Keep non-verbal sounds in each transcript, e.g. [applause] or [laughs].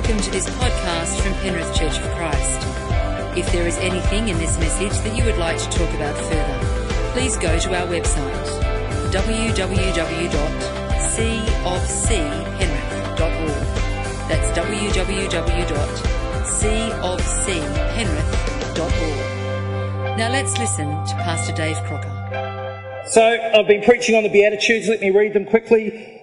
welcome to this podcast from Penrith Church of Christ. If there is anything in this message that you would like to talk about further, please go to our website www.cofcpenrith.org. That's www.cofcpenrith.org. Now let's listen to Pastor Dave Crocker. So I've been preaching on the Beatitudes. Let me read them quickly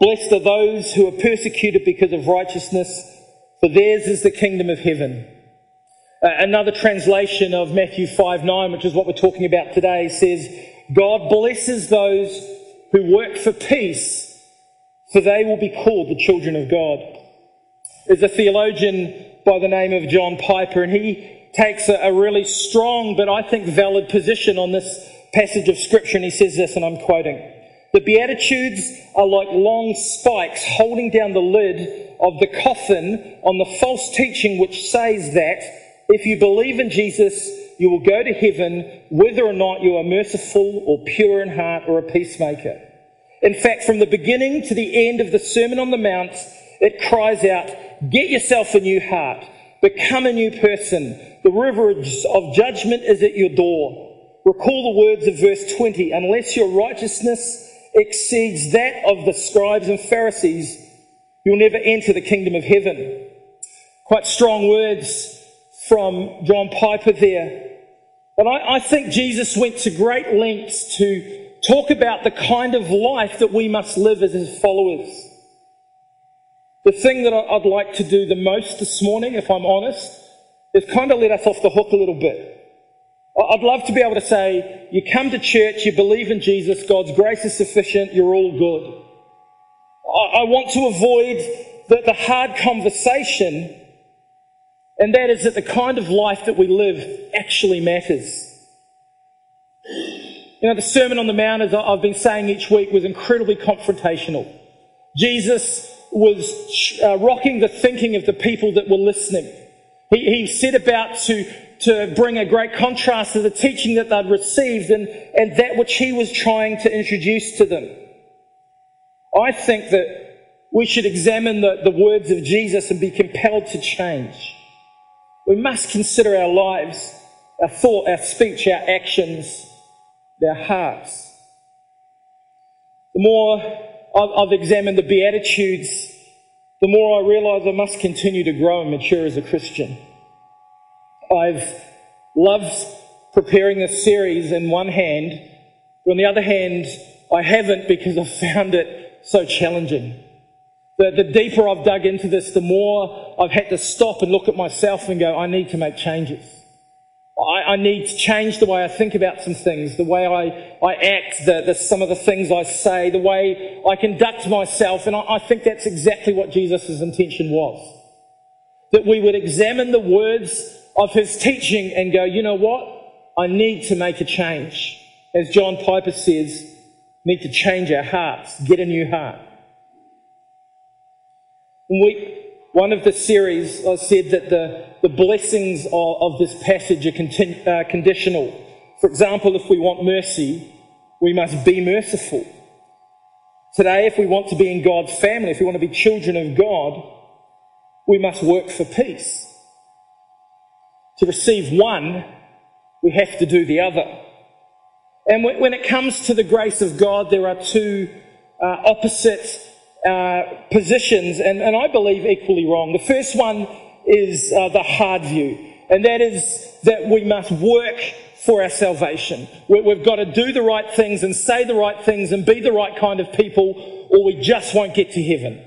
Blessed are those who are persecuted because of righteousness, for theirs is the kingdom of heaven. Uh, another translation of Matthew 5 9, which is what we're talking about today, says, God blesses those who work for peace, for they will be called the children of God. There's a theologian by the name of John Piper, and he takes a, a really strong but I think valid position on this passage of Scripture, and he says this, and I'm quoting The Beatitudes are like long spikes holding down the lid of the coffin on the false teaching which says that if you believe in Jesus, you will go to heaven whether or not you are merciful or pure in heart or a peacemaker. In fact, from the beginning to the end of the Sermon on the Mount, it cries out, Get yourself a new heart. Become a new person. The river of judgment is at your door. Recall the words of verse 20 unless your righteousness exceeds that of the scribes and Pharisees, you'll never enter the kingdom of heaven. Quite strong words from John Piper there. But I, I think Jesus went to great lengths to talk about the kind of life that we must live as his followers. The thing that I'd like to do the most this morning, if I'm honest, is kind of let us off the hook a little bit. I'd love to be able to say, you come to church, you believe in Jesus, God's grace is sufficient, you're all good. I want to avoid the, the hard conversation, and that is that the kind of life that we live actually matters. You know, the Sermon on the Mount, as I've been saying each week, was incredibly confrontational. Jesus was uh, rocking the thinking of the people that were listening. He, he set about to to bring a great contrast to the teaching that they'd received and, and that which he was trying to introduce to them. I think that we should examine the, the words of Jesus and be compelled to change. We must consider our lives, our thought, our speech, our actions, our hearts. The more I've examined the Beatitudes, the more I realize I must continue to grow and mature as a Christian. I've loved preparing this series in one hand, but on the other hand, I haven't because I've found it so challenging. The, the deeper I've dug into this, the more I've had to stop and look at myself and go, I need to make changes. I, I need to change the way I think about some things, the way I, I act, the, the, some of the things I say, the way I conduct myself. And I, I think that's exactly what Jesus' intention was. That we would examine the words of his teaching and go, you know what? I need to make a change. As John Piper says, need to change our hearts, get a new heart. In week one of the series, I said that the, the blessings of, of this passage are uh, conditional. For example, if we want mercy, we must be merciful. Today, if we want to be in God's family, if we want to be children of God, we must work for peace. To receive one, we have to do the other. And when it comes to the grace of God, there are two uh, opposite uh, positions, and, and I believe equally wrong. The first one is uh, the hard view, and that is that we must work for our salvation. We've got to do the right things and say the right things and be the right kind of people, or we just won't get to heaven.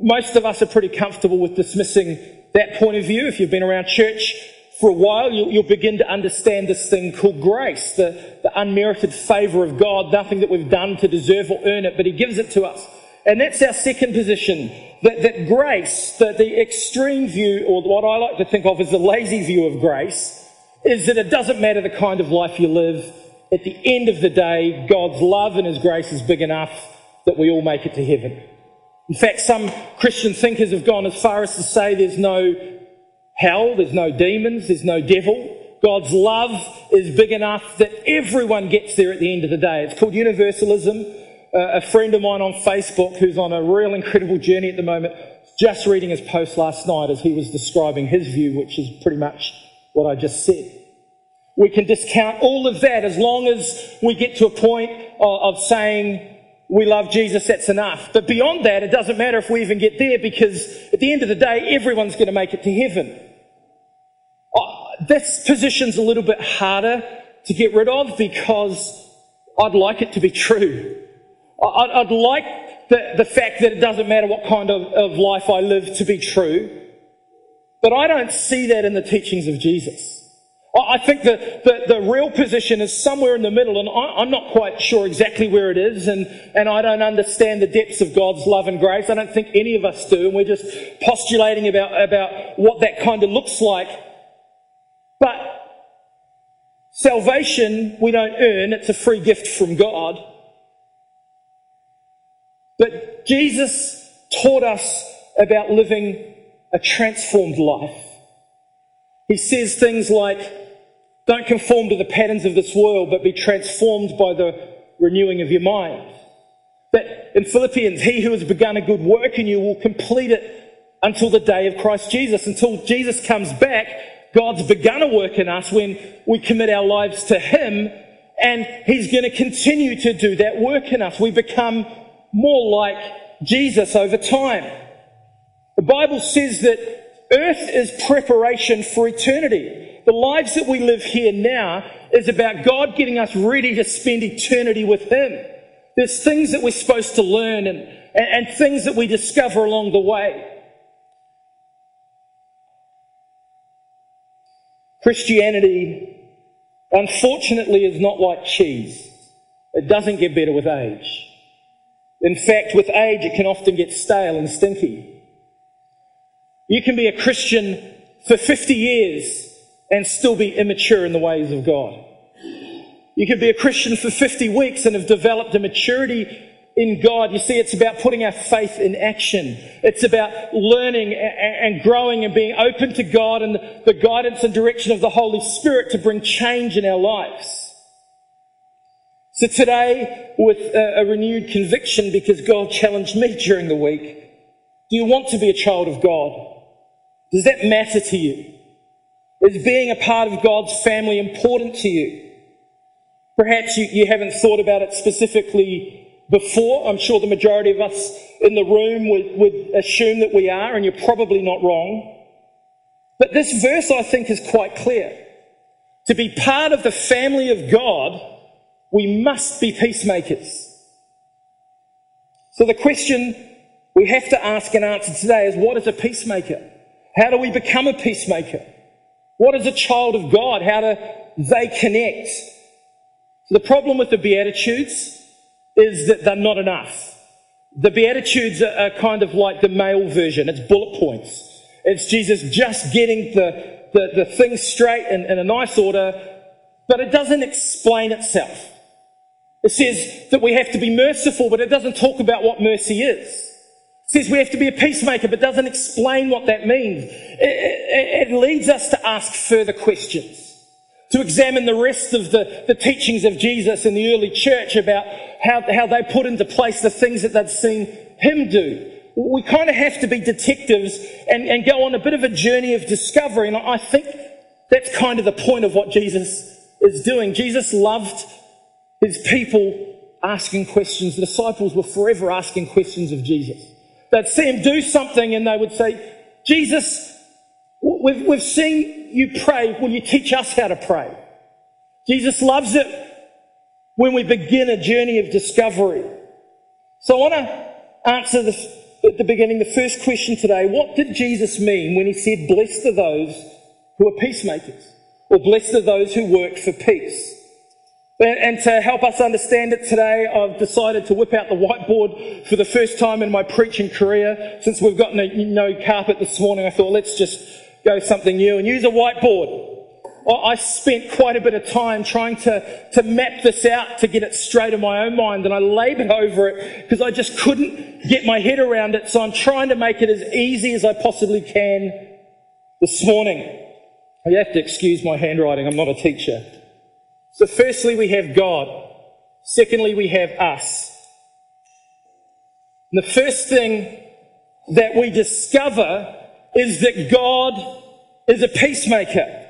Most of us are pretty comfortable with dismissing that point of view. If you've been around church for a while, you'll, you'll, begin to understand this thing called grace, the, the unmerited favour of God, nothing that we've done to deserve or earn it, but He gives it to us And that's our second position. That, that grace, the, the extreme view, or what I like to think of as the lazy view of grace, is that it doesn't matter the kind of life you live. At the end of the day, God's love and His grace is big enough that we all make it to heaven. In fact, some Christian thinkers have gone as far as to say there's no hell, there's no demons, there's no devil. God's love is big enough that everyone gets there at the end of the day. It's called universalism. Uh, a friend of mine on Facebook who's on a real incredible journey at the moment, just reading his post last night as he was describing his view, which is pretty much what I just said. We can discount all of that as long as we get to a point of, of saying, we love Jesus, that's enough. But beyond that, it doesn't matter if we even get there because at the end of the day, everyone's going to make it to heaven. Oh, this position's a little bit harder to get rid of because I'd like it to be true. I'd, I'd like the, the fact that it doesn't matter what kind of, of life I live to be true. But I don't see that in the teachings of Jesus. I think that the, the real position is somewhere in the middle, and I, am not quite sure exactly where it is, and, and I don't understand the depths of God's love and grace. I don't think any of us do, and we're just postulating about, about what that kind of looks like. But salvation we don't earn, it's a free gift from God. But Jesus taught us about living a transformed life. He says things like, don't conform to the patterns of this world, but be transformed by the renewing of your mind. That in Philippians, he who has begun a good work in you will complete it until the day of Christ Jesus. Until Jesus comes back, God's begun a work in us when we commit our lives to Him, and He's going to continue to do that work in us. We become more like Jesus over time. The Bible says that earth is preparation for eternity the lives that we live here now is about God getting us ready to spend eternity with Him. There's things that we're supposed to learn and, and, and things that we discover along the way. Christianity, unfortunately, is not like cheese. It doesn't get better with age. In fact, with age, it can often get stale and stinky. You can be a Christian for 50 years and still be immature in the ways of God. You can be a Christian for 50 weeks and have developed a maturity in God. You see, it's about putting our faith in action. It's about learning and growing and being open to God and the guidance and direction of the Holy Spirit to bring change in our lives. So today, with a renewed conviction, because God challenged me during the week, do you want to be a child of God? Does that matter to you? Is being a part of God's family important to you? Perhaps you, you haven't thought about it specifically before. I'm sure the majority of us in the room would, would assume that we are, and you're probably not wrong. But this verse, I think, is quite clear. To be part of the family of God, we must be peacemakers. So the question we have to ask and answer today is what is a peacemaker? How do we become a peacemaker? What is a child of God? How do they connect? The problem with the Beatitudes is that they're not enough. The Beatitudes are kind of like the male version. It's bullet points. It's Jesus just getting the, the, the things straight in, in a nice order, but it doesn't explain itself. It says that we have to be merciful, but it doesn't talk about what mercy is says we have to be a peacemaker, but doesn't explain what that means. It, it, it, leads us to ask further questions, to examine the rest of the, the teachings of Jesus in the early church about how, how they put into place the things that they'd seen him do. We kind of have to be detectives and, and go on a bit of a journey of discovery. And I think that's kind of the point of what Jesus is doing. Jesus loved his people asking questions. The disciples were forever asking questions of Jesus. They'd see him do something and they would say, Jesus, we've, we've seen you pray. Will you teach us how to pray? Jesus loves it when we begin a journey of discovery. So I want to answer this at the beginning, the first question today. What did Jesus mean when he said, blessed are those who are peacemakers? Or blessed are those who work for peace? And to help us understand it today, I've decided to whip out the whiteboard for the first time in my preaching career. Since we've got no, no carpet this morning, I thought let's just go something new and use a whiteboard. I spent quite a bit of time trying to, to map this out to get it straight in my own mind and I labored over it because I just couldn't get my head around it. So I'm trying to make it as easy as I possibly can this morning. You have to excuse my handwriting. I'm not a teacher. So firstly, we have God. Secondly, we have us. And the first thing that we discover is that God is a peacemaker.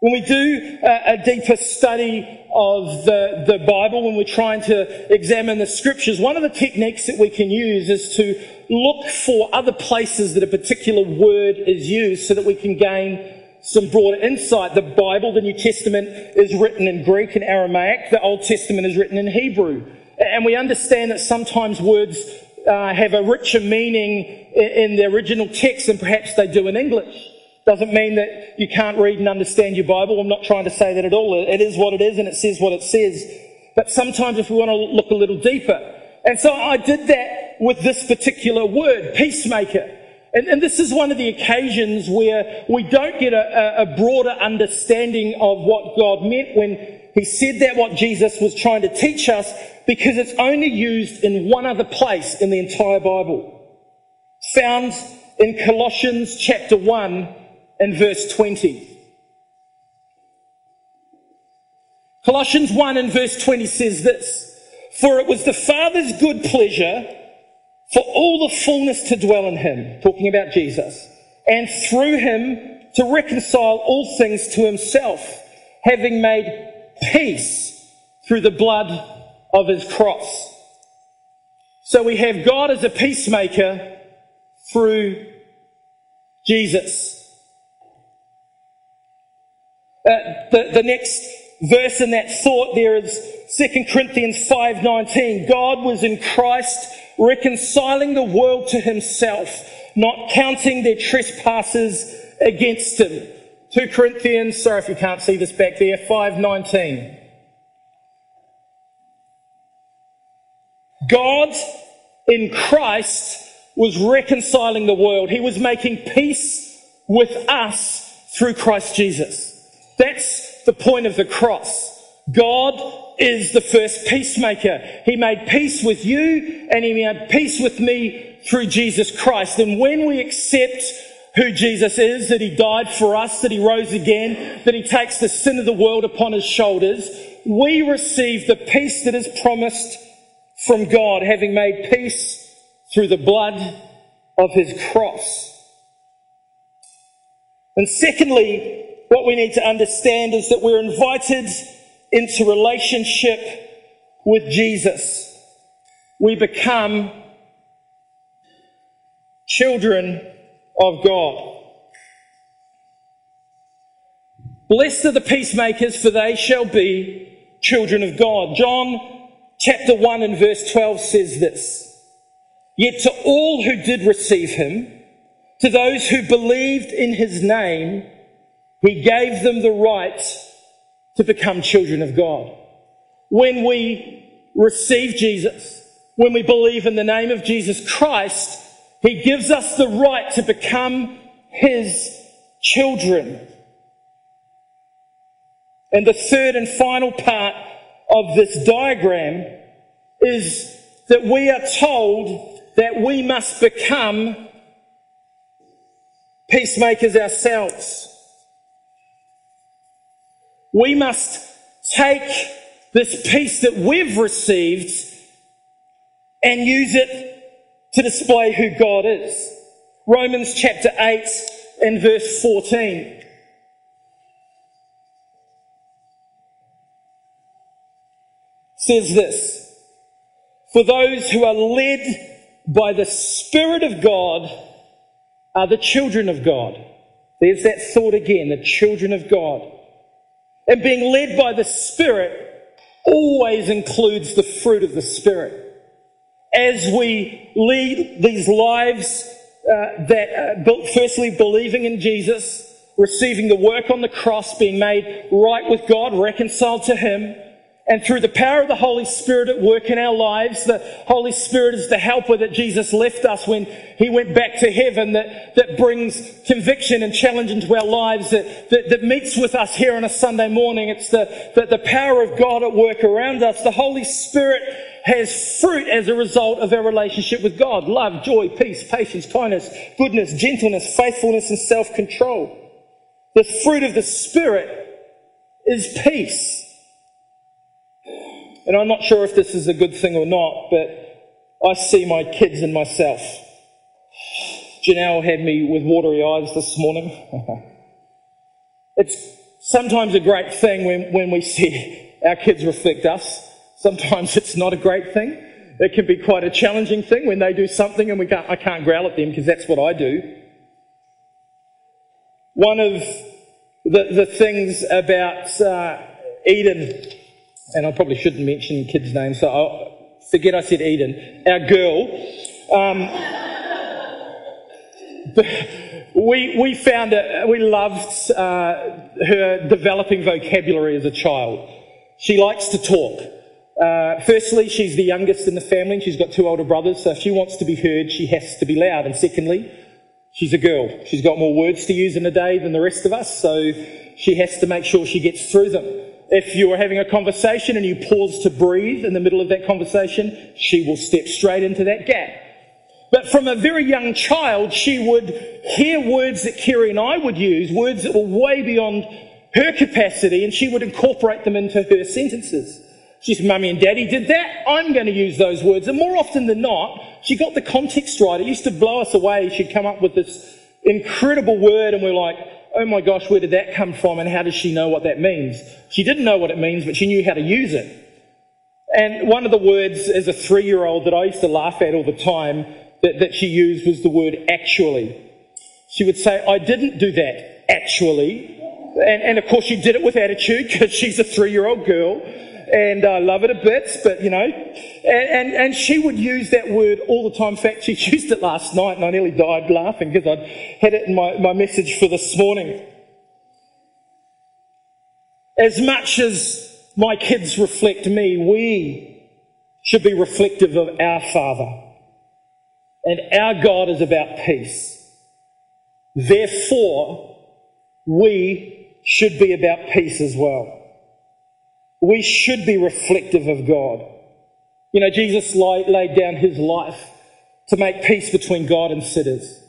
When we do a, a, deeper study of the, the Bible, when we're trying to examine the scriptures, one of the techniques that we can use is to look for other places that a particular word is used so that we can gain some broader insight. The Bible, the New Testament, is written in Greek and Aramaic. The Old Testament is written in Hebrew. And we understand that sometimes words uh, have a richer meaning in, in the original text than perhaps they do in English. Doesn't mean that you can't read and understand your Bible. I'm not trying to say that at all. It is what it is and it says what it says. But sometimes if we want to look a little deeper. And so I did that with this particular word, peacemaker. And, and, this is one of the occasions where we don't get a, a, broader understanding of what God meant when He said that, what Jesus was trying to teach us, because it's only used in one other place in the entire Bible. Found in Colossians chapter 1 and verse 20. Colossians 1 and verse 20 says this, For it was the Father's good pleasure for all the fullness to dwell in him, talking about Jesus, and through him to reconcile all things to himself, having made peace through the blood of his cross. So we have God as a peacemaker through Jesus. Uh, the, the next verse in that thought there is 2 Corinthians 5:19. God was in Christ reconciling the world to himself, not counting their trespasses against him. 2 Corinthians, sorry if you can't see this back there, 519. God in Christ was reconciling the world. He was making peace with us through Christ Jesus. That's the point of the cross. God is the first peacemaker. He made peace with you and he made peace with me through Jesus Christ. And when we accept who Jesus is, that he died for us, that he rose again, that he takes the sin of the world upon his shoulders, we receive the peace that is promised from God, having made peace through the blood of his cross. And secondly, what we need to understand is that we're invited into relationship with Jesus. We become children of God. Blessed are the peacemakers, for they shall be children of God. John chapter 1 and verse 12 says this. Yet to all who did receive him, to those who believed in his name, he gave them the right to become children of God. When we receive Jesus, when we believe in the name of Jesus Christ, He gives us the right to become His children. And the third and final part of this diagram is that we are told that we must become peacemakers ourselves. We must take this peace that we've received and use it to display who God is. Romans chapter 8 and verse 14. Says this, for those who are led by the Spirit of God are the children of God. There's that thought again, the children of God. And being led by the Spirit always includes the fruit of the Spirit. As we lead these lives uh, that, uh, firstly, believing in Jesus, receiving the work on the cross, being made right with God, reconciled to Him, And through the power of the Holy Spirit at work in our lives, the Holy Spirit is the helper that Jesus left us when He went back to heaven that, that brings conviction and challenge into our lives, that, that, that meets with us here on a Sunday morning. It's the, the, the power of God at work around us. The Holy Spirit has fruit as a result of our relationship with God. Love, joy, peace, patience, kindness, goodness, gentleness, faithfulness, and self-control. The fruit of the Spirit is peace. And I'm not sure if this is a good thing or not, but I see my kids and myself. [sighs] Janelle had me with watery eyes this morning. [laughs] it's sometimes a great thing when, when we see our kids reflect us. Sometimes it's not a great thing. It can be quite a challenging thing when they do something and we can't, I can't growl at them because that's what I do. One of the, the things about uh, Eden and I probably shouldn't mention kids' names, so I'll forget I said Eden, our girl. Um, [laughs] we, we found it, we loved uh, her developing vocabulary as a child. She likes to talk. Uh, firstly, she's the youngest in the family. And she's got two older brothers, so if she wants to be heard, she has to be loud. And secondly, she's a girl. She's got more words to use in a day than the rest of us, so she has to make sure she gets through them. If you are having a conversation and you pause to breathe in the middle of that conversation, she will step straight into that gap. But from a very young child, she would hear words that Kerry and I would use, words that were way beyond her capacity, and she would incorporate them into her sentences. She said, Mummy and Daddy did that. I'm going to use those words. And more often than not, she got the context right. It used to blow us away. She'd come up with this incredible word, and we're like, oh my gosh, where did that come from and how does she know what that means? She didn't know what it means, but she knew how to use it. And one of the words as a three year old that I used to laugh at all the time that, that she used was the word actually. She would say, I didn't do that actually. And, and of course, she did it with attitude because she's a three year old girl and I love it a bit, but you know, and, and, and, she would use that word all the time. In fact, she [laughs] used it last night and I nearly died laughing because I'd had it in my, my message for this morning. As much as my kids reflect me, we should be reflective of our Father. And our God is about peace. Therefore, we should be about peace as well we should be reflective of God. You know, Jesus laid down his life to make peace between God and sinners.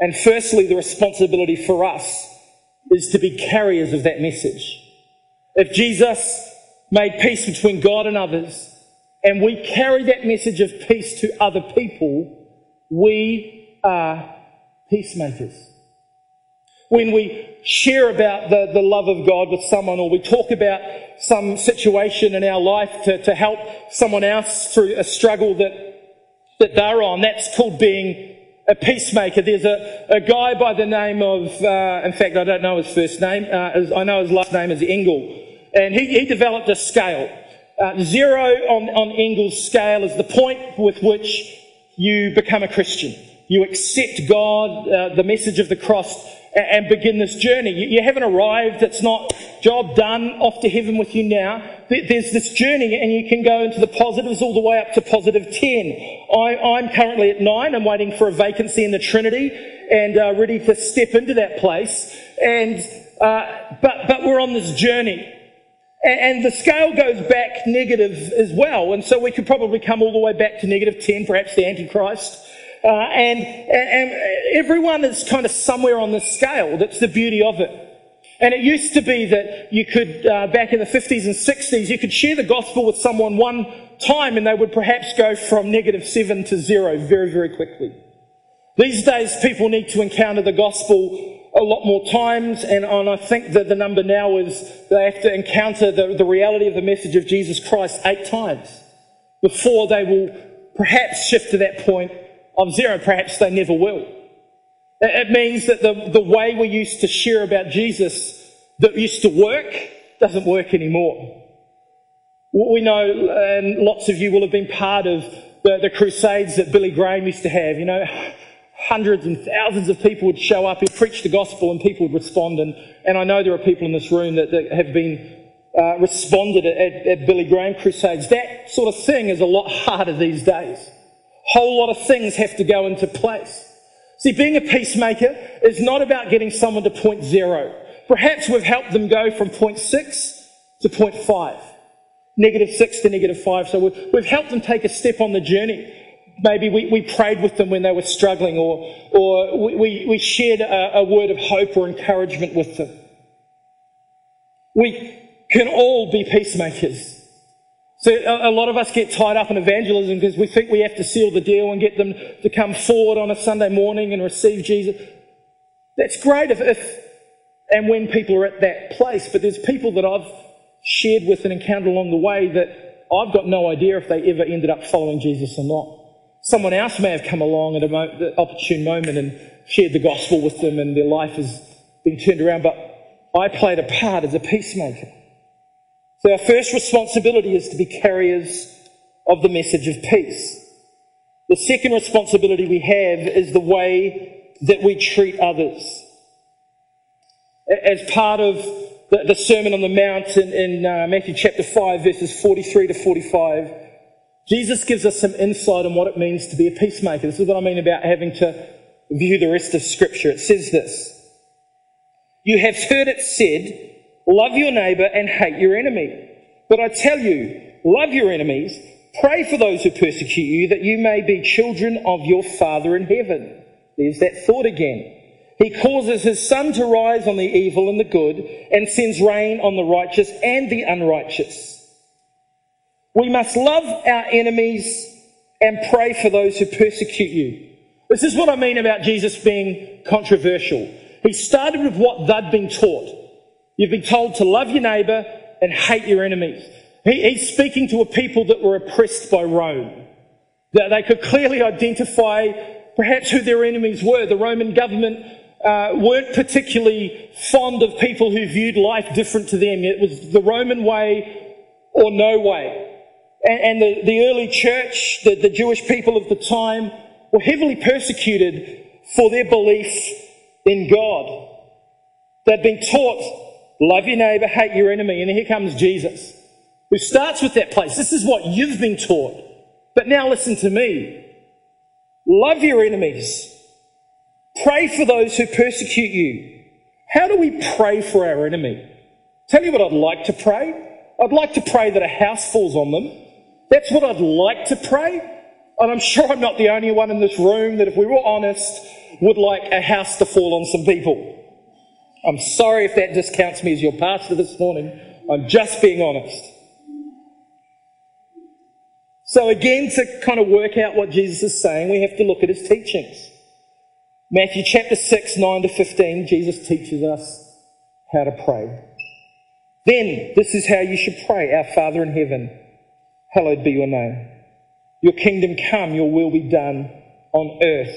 And firstly, the responsibility for us is to be carriers of that message. If Jesus made peace between God and others, and we carry that message of peace to other people, we are peacemakers when we share about the, the love of God with someone or we talk about some situation in our life to, to help someone else through a struggle that, that they're on, that's called being a peacemaker. There's a, a guy by the name of, uh, in fact, I don't know his first name, uh, I know his last name is Engel, and he, he developed a scale. Uh, zero on, on Engel's scale is the point with which you become a Christian. You accept God, uh, the message of the cross, and begin this journey. You haven't arrived. It's not job done, off to heaven with you now. There's this journey and you can go into the positives all the way up to positive 10. I, am currently at 9. I'm waiting for a vacancy in the Trinity and uh, ready to step into that place. And, uh, but, but we're on this journey. And the scale goes back negative as well. And so we could probably come all the way back to negative 10, perhaps the Antichrist. Uh, and, and, everyone is kind of somewhere on the scale. That's the beauty of it. And it used to be that you could, uh, back in the 50s and 60s, you could share the gospel with someone one time and they would perhaps go from negative seven to zero very, very quickly. These days, people need to encounter the gospel a lot more times, and, and I think that the number now is they have to encounter the, the reality of the message of Jesus Christ eight times before they will perhaps shift to that point of zero, perhaps they never will. It means that the, the way we used to share about Jesus that used to work doesn't work anymore. We know, and lots of you will have been part of the, the crusades that Billy Graham used to have. You know, hundreds and thousands of people would show up, he'd preach the gospel, and people would respond. And, and I know there are people in this room that, that have been uh, responded at, at Billy Graham crusades. That sort of thing is a lot harder these days. Whole lot of things have to go into place. See, being a peacemaker is not about getting someone to point zero. Perhaps we've helped them go from point six to point five, negative six to negative five. So we've, we've helped them take a step on the journey. Maybe we, we prayed with them when they were struggling, or, or we, we shared a, a word of hope or encouragement with them. We can all be peacemakers. So a, lot of us get tied up in evangelism because we think we have to seal the deal and get them to come forward on a Sunday morning and receive Jesus. That's great if, if and when people are at that place, but there's people that I've shared with and encountered along the way that I've got no idea if they ever ended up following Jesus or not. Someone else may have come along at an opportune moment and shared the gospel with them and their life has been turned around, but I played a part as a peacemaker. So our first responsibility is to be carriers of the message of peace. The second responsibility we have is the way that we treat others. As part of the, the Sermon on the Mount in, in uh, Matthew chapter 5, verses 43 to 45, Jesus gives us some insight on what it means to be a peacemaker. This is what I mean about having to view the rest of Scripture. It says this You have heard it said, Love your neighbor and hate your enemy. But I tell you, love your enemies, pray for those who persecute you, that you may be children of your Father in heaven. There's that thought again. He causes his sun to rise on the evil and the good, and sends rain on the righteous and the unrighteous. We must love our enemies and pray for those who persecute you. This is what I mean about Jesus being controversial. He started with what they'd been taught. You've been told to love your neighbour and hate your enemies. He's speaking to a people that were oppressed by Rome. That they could clearly identify perhaps who their enemies were. The Roman government uh, weren't particularly fond of people who viewed life different to them. It was the Roman way or no way. And, and the, the early church, the, the Jewish people of the time, were heavily persecuted for their belief in God. They'd been taught Love your neighbour, hate your enemy. And here comes Jesus, who starts with that place. This is what you've been taught. But now listen to me. Love your enemies. Pray for those who persecute you. How do we pray for our enemy? Tell you what I'd like to pray. I'd like to pray that a house falls on them. That's what I'd like to pray. And I'm sure I'm not the only one in this room that, if we were honest, would like a house to fall on some people. I'm sorry if that discounts me as your pastor this morning. I'm just being honest. So, again, to kind of work out what Jesus is saying, we have to look at his teachings. Matthew chapter 6, 9 to 15, Jesus teaches us how to pray. Then, this is how you should pray Our Father in heaven, hallowed be your name. Your kingdom come, your will be done on earth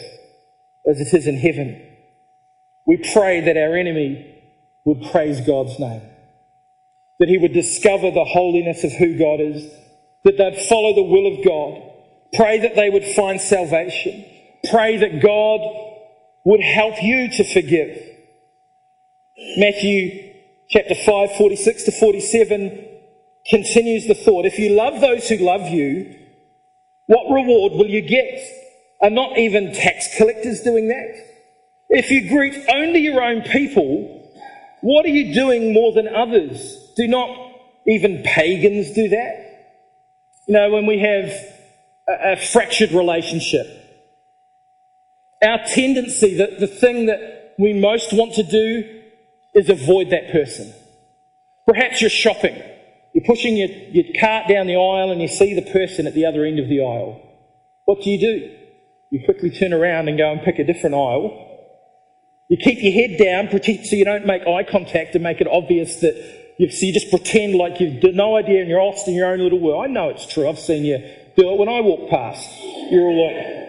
as it is in heaven. We pray that our enemy would praise God's name, that he would discover the holiness of who God is, that they'd follow the will of God. Pray that they would find salvation. Pray that God would help you to forgive. Matthew chapter 5, 46 to 47 continues the thought. If you love those who love you, what reward will you get? Are not even tax collectors doing that? If you greet only your own people, what are you doing more than others? Do not even pagans do that? You know, when we have a, a fractured relationship, our tendency, the, the thing that we most want to do is avoid that person. Perhaps you're shopping. You're pushing your, your cart down the aisle and you see the person at the other end of the aisle. What do you do? You quickly turn around and go and pick a different aisle you keep your head down, so you don't make eye contact and make it obvious that you, so you just pretend like you've no idea and you're lost in your own little world. I know it's true. I've seen you do it when I walk past. You're all like,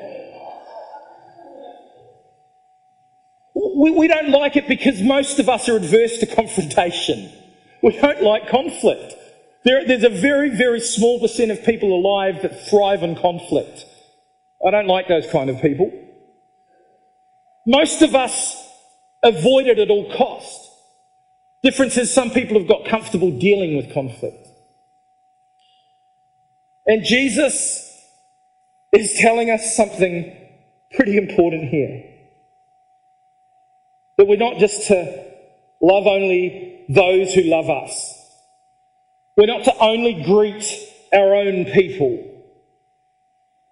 we, we don't like it because most of us are adverse to confrontation. We don't like conflict. There, there's a very, very small percent of people alive that thrive on conflict. I don't like those kind of people. Most of us avoid it at all cost. Difference is some people have got comfortable dealing with conflict. And Jesus is telling us something pretty important here. That we're not just to love only those who love us. We're not to only greet our own people.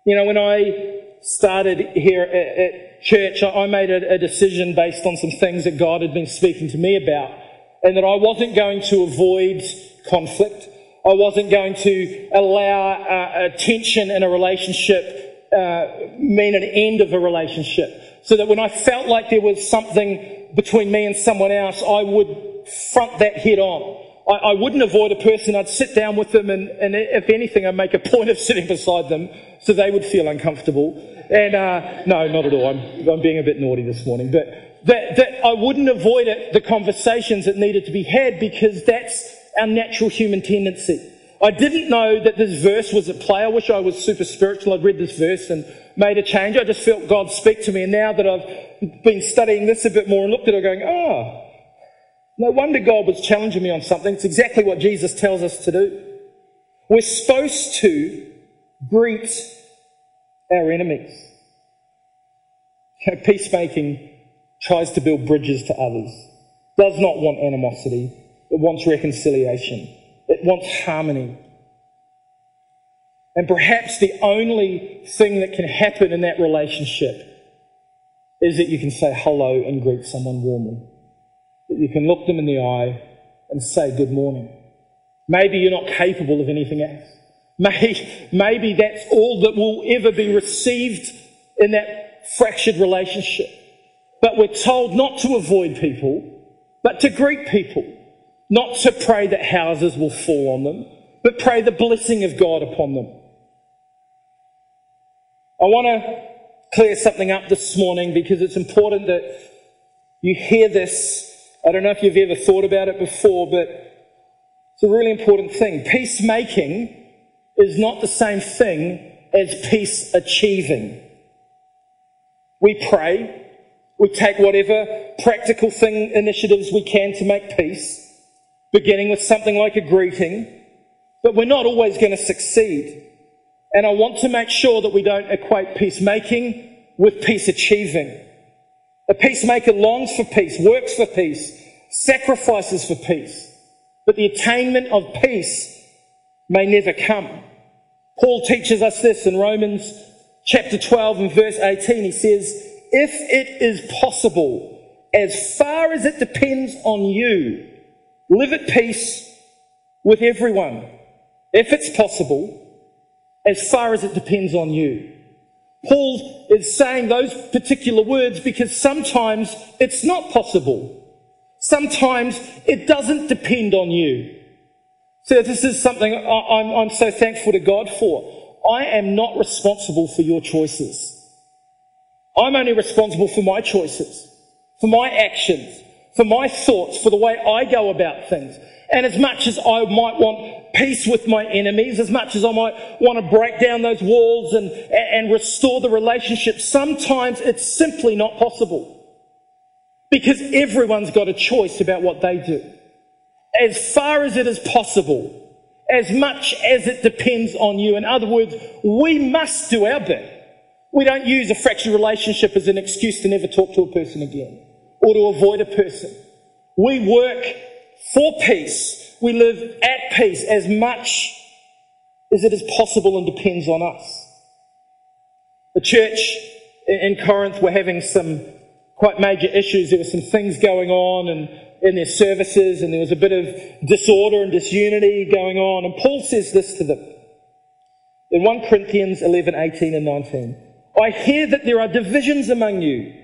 You know, when I started here at church, I made a, decision based on some things that God had been speaking to me about, and that I wasn't going to avoid conflict. I wasn't going to allow uh, a tension in a relationship uh, mean an end of a relationship. So that when I felt like there was something between me and someone else, I would front that head on. I, I wouldn't avoid a person. I'd sit down with them, and, and, if anything, I'd make a [laughs] point of sitting beside them so they would feel uncomfortable. And uh, no, not at all. I'm, I'm being a bit naughty this morning, but that, that I wouldn't avoid it, the conversations that needed to be had because that's our natural human tendency. I didn't know that this verse was at play. I wish I was super spiritual. I'd read this verse and made a change. I just felt God speak to me. And now that I've been studying this a bit more and looked at it, going, oh, no wonder God was challenging me on something. It's exactly what Jesus tells us to do. We're supposed to greet our enemies. [laughs] Peacemaking tries to build bridges to others, does not want animosity, it wants reconciliation, it wants harmony. And perhaps the only thing that can happen in that relationship is that you can say hello and greet someone warmly that you can look them in the eye and say good morning. Maybe you're not capable of anything else. [laughs] Maybe, maybe that's all that will ever be received in that fractured relationship. But we're told not to avoid people, but to greet people. Not to pray that houses will fall on them, but pray the blessing of God upon them. I want to clear something up this morning because it's important that you hear this I don't know if you've ever thought about it before, but it's a really important thing. Peacemaking is not the same thing as peace achieving. We pray, we take whatever practical thing initiatives we can to make peace, beginning with something like a greeting, but we're not always going to succeed. And I want to make sure that we don't equate peacemaking with peace achieving. A peacemaker longs for peace, works for peace, sacrifices for peace, but the attainment of peace may never come. Paul teaches us this in Romans chapter 12 and verse 18. He says, If it is possible, as far as it depends on you, live at peace with everyone. If it's possible, as far as it depends on you. Paul is saying those particular words because sometimes it's not possible. Sometimes it doesn't depend on you. So this is something I'm, I'm so thankful to God for. I am not responsible for your choices. I'm only responsible for my choices, for my actions, for my thoughts, for the way I go about things. And as much as I might want peace with my enemies, as much as I might want to break down those walls and, and restore the relationship, sometimes it's simply not possible. Because everyone's got a choice about what they do. As far as it is possible, as much as it depends on you. In other words, we must do our bit. We don't use a fractured relationship as an excuse to never talk to a person again or to avoid a person. We work for peace. We live at peace as much as it is possible and depends on us. The church in Corinth were having some quite major issues. There were some things going on and in their services, and there was a bit of disorder and disunity going on. And Paul says this to them in 1 Corinthians 11, 18, and 19. I hear that there are divisions among you,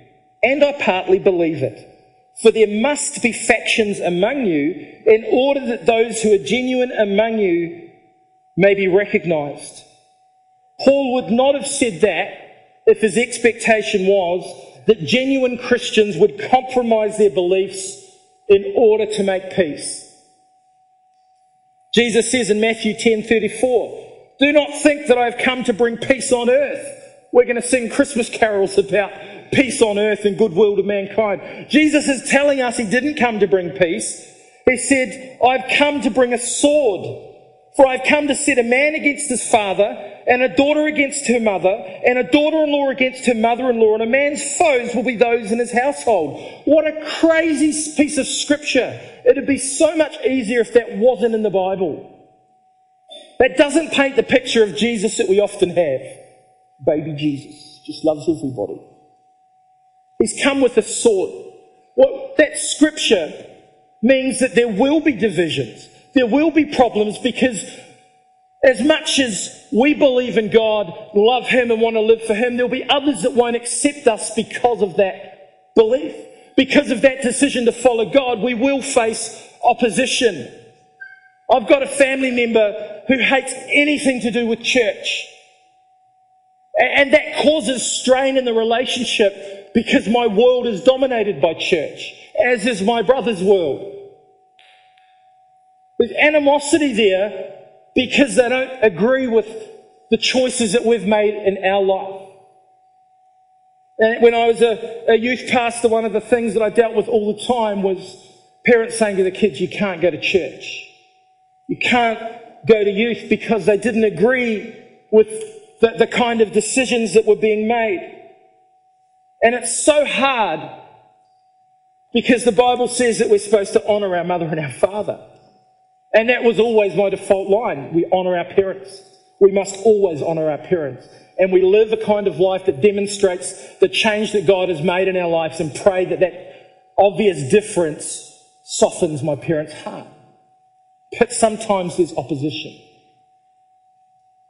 and I partly believe it. For there must be factions among you in order that those who are genuine among you may be recognized. Paul would not have said that if his expectation was that genuine Christians would compromise their beliefs in order to make peace. Jesus says in Matthew 10:34, "Do not think that I have come to bring peace on earth." We're going to sing Christmas carols about peace on earth and goodwill to mankind. Jesus is telling us he didn't come to bring peace. He said, I've come to bring a sword. For I've come to set a man against his father, and a daughter against her mother, and a daughter in law against her mother in law, and a man's foes will be those in his household. What a crazy piece of scripture. It'd be so much easier if that wasn't in the Bible. That doesn't paint the picture of Jesus that we often have. Baby Jesus just loves everybody. He's come with a sword. What that scripture means that there will be divisions. There will be problems because as much as we believe in God, love Him and want to live for Him, there'll be others that won't accept us because of that belief. Because of that decision to follow God, we will face opposition. I've got a family member who hates anything to do with church. And that causes strain in the relationship because my world is dominated by church, as is my brother's world. There's animosity there because they don't agree with the choices that we've made in our life. And when I was a, a youth pastor, one of the things that I dealt with all the time was parents saying to the kids, you can't go to church. You can't go to youth because they didn't agree with the, the kind of decisions that were being made. And it's so hard because the Bible says that we're supposed to honour our mother and our father. And that was always my default line. We honour our parents. We must always honour our parents. And we live a kind of life that demonstrates the change that God has made in our lives and pray that that obvious difference softens my parents' heart. But sometimes there's opposition.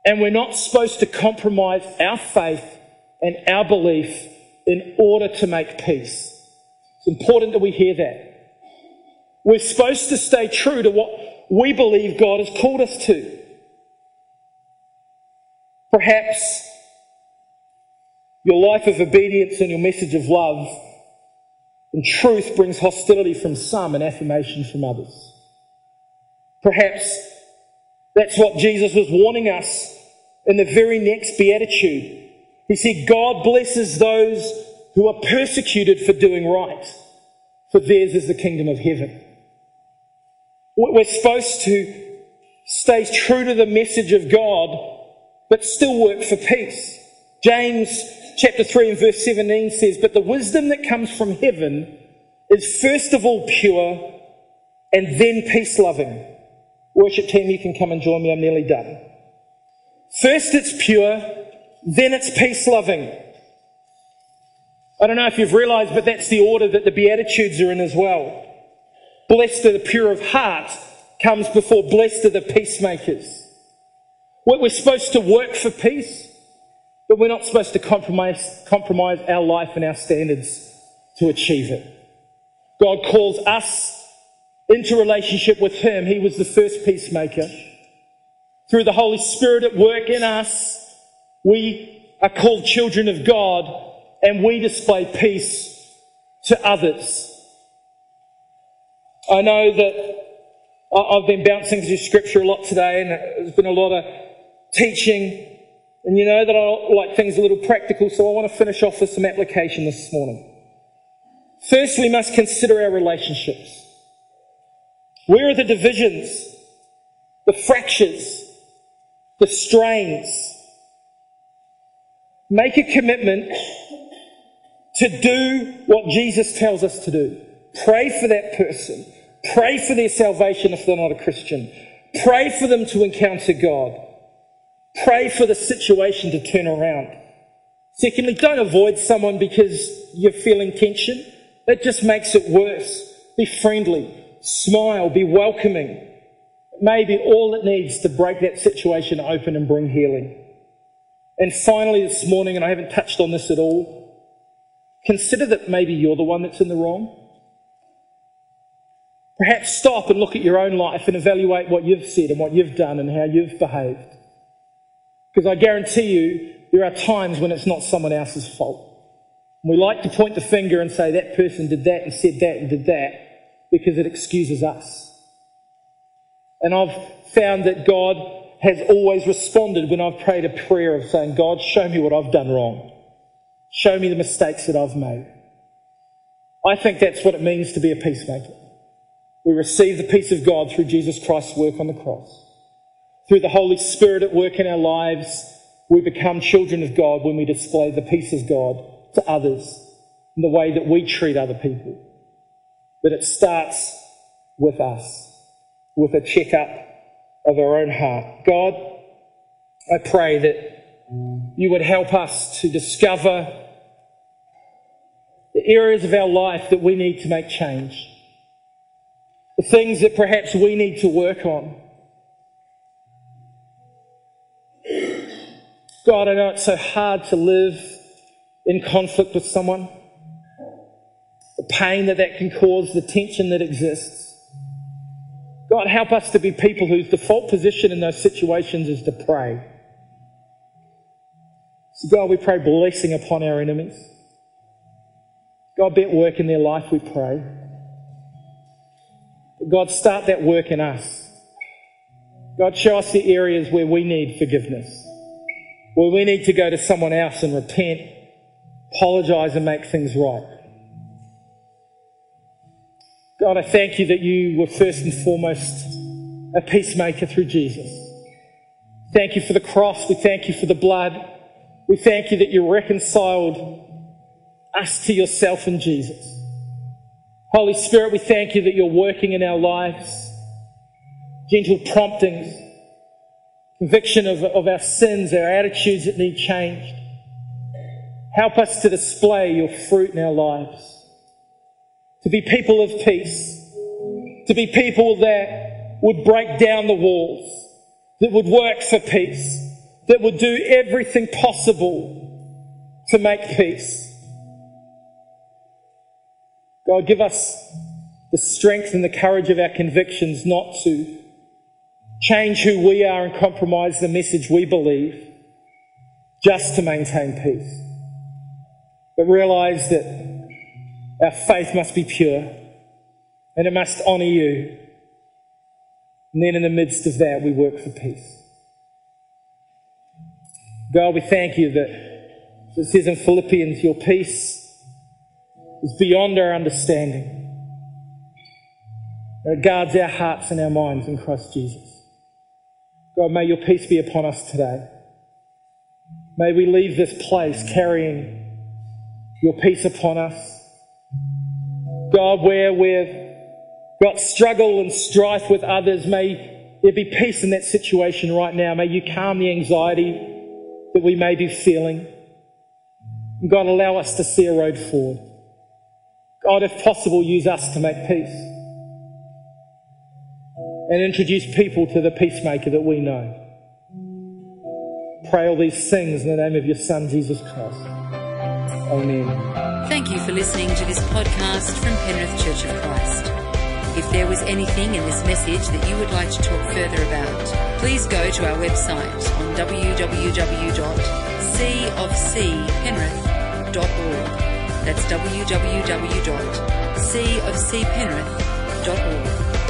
And we're not supposed to compromise our faith and our belief in order to make peace. It's important that we hear that. We're supposed to stay true to what we believe God has called us to. Perhaps your life of obedience and your message of love and truth brings hostility from some and affirmation from others. Perhaps that's what Jesus was warning us in the very next beatitude. He said, God blesses those who are persecuted for doing right, for theirs is the kingdom of heaven. We're supposed to stay true to the message of God, but still work for peace. James chapter 3 and verse 17 says, But the wisdom that comes from heaven is first of all pure and then peace loving Worship team, you can come and join me. I'm nearly done. First it's pure, then it's peace loving. I don't know if you've realized, but that's the order that the Beatitudes are in as well. Blessed are the pure of heart comes before blessed are the peacemakers. We're supposed to work for peace, but we're not supposed to compromise, compromise our life and our standards to achieve it. God calls us into relationship with Him. He was the first peacemaker. Through the Holy Spirit at work in us, we are called children of God and we display peace to others. I know that I've been bouncing through scripture a lot today and there's been a lot of teaching. And you know that I like things a little practical, so I want to finish off with some application this morning. First, we must consider our relationships. Where are the divisions, the fractures, the strains? Make a commitment to do what Jesus tells us to do. Pray for that person. Pray for their salvation if they're not a Christian. Pray for them to encounter God. Pray for the situation to turn around. Secondly, don't avoid someone because you're feeling tension. That just makes it worse. Be friendly smile, be welcoming. Maybe all it needs to break that situation open and bring healing. And finally, this morning, and I haven't touched on this at all, consider that maybe you're the one that's in the wrong. Perhaps stop and look at your own life and evaluate what you've said and what you've done and how you've behaved. Because I guarantee you, there are times when it's not someone else's fault. we like to point the finger and say, that person did that and said that and did that because it excuses us. And I've found that God has always responded when I've prayed a prayer of saying, God, show me what I've done wrong. Show me the mistakes that I've made. I think that's what it means to be a peacemaker. We receive the peace of God through Jesus Christ's work on the cross. Through the Holy Spirit at work in our lives, we become children of God when we display the peace of God to others in the way that we treat other people. But it starts with us, with a checkup of our own heart. God, I pray that you would help us to discover the areas of our life that we need to make change, the things that perhaps we need to work on. God, I know it's so hard to live in conflict with someone, the pain that that can cause, the tension that exists. God, help us to be people whose default position in those situations is to pray. So, God, we pray blessing upon our enemies. God, be at work in their life, we pray. God, start that work in us. God, show us the areas where we need forgiveness, where we need to go to someone else and repent, apologize, and make things right. God, I thank you that you were first and foremost a peacemaker through Jesus. Thank you for the cross. We thank you for the blood. We thank you that you reconciled us to yourself in Jesus. Holy Spirit, we thank you that you're working in our lives. Gentle promptings, conviction of, of our sins, our attitudes that need changed. Help us to display your fruit in our lives. To be people of peace. To be people that would break down the walls. That would work for peace. That would do everything possible to make peace. God, give us the strength and the courage of our convictions not to change who we are and compromise the message we believe just to maintain peace. But realize that our faith must be pure and it must honour you. And then in the midst of that, we work for peace. God, we thank you that it says in Philippians, your peace is beyond our understanding. And it guards our hearts and our minds in Christ Jesus. God, may your peace be upon us today. May we leave this place carrying your peace upon us. God, where we've got struggle and strife with others, may there be peace in that situation right now. May you calm the anxiety that we may be feeling. God, allow us to see a road forward. God, if possible, use us to make peace and introduce people to the peacemaker that we know. Pray all these things in the name of your Son, Jesus Christ. Amen. Thank you for listening to this podcast from Penrith Church of Christ. If there was anything in this message that you would like to talk further about, please go to our website on www.cofcpenrith.org. That's www.cofcpenrith.org.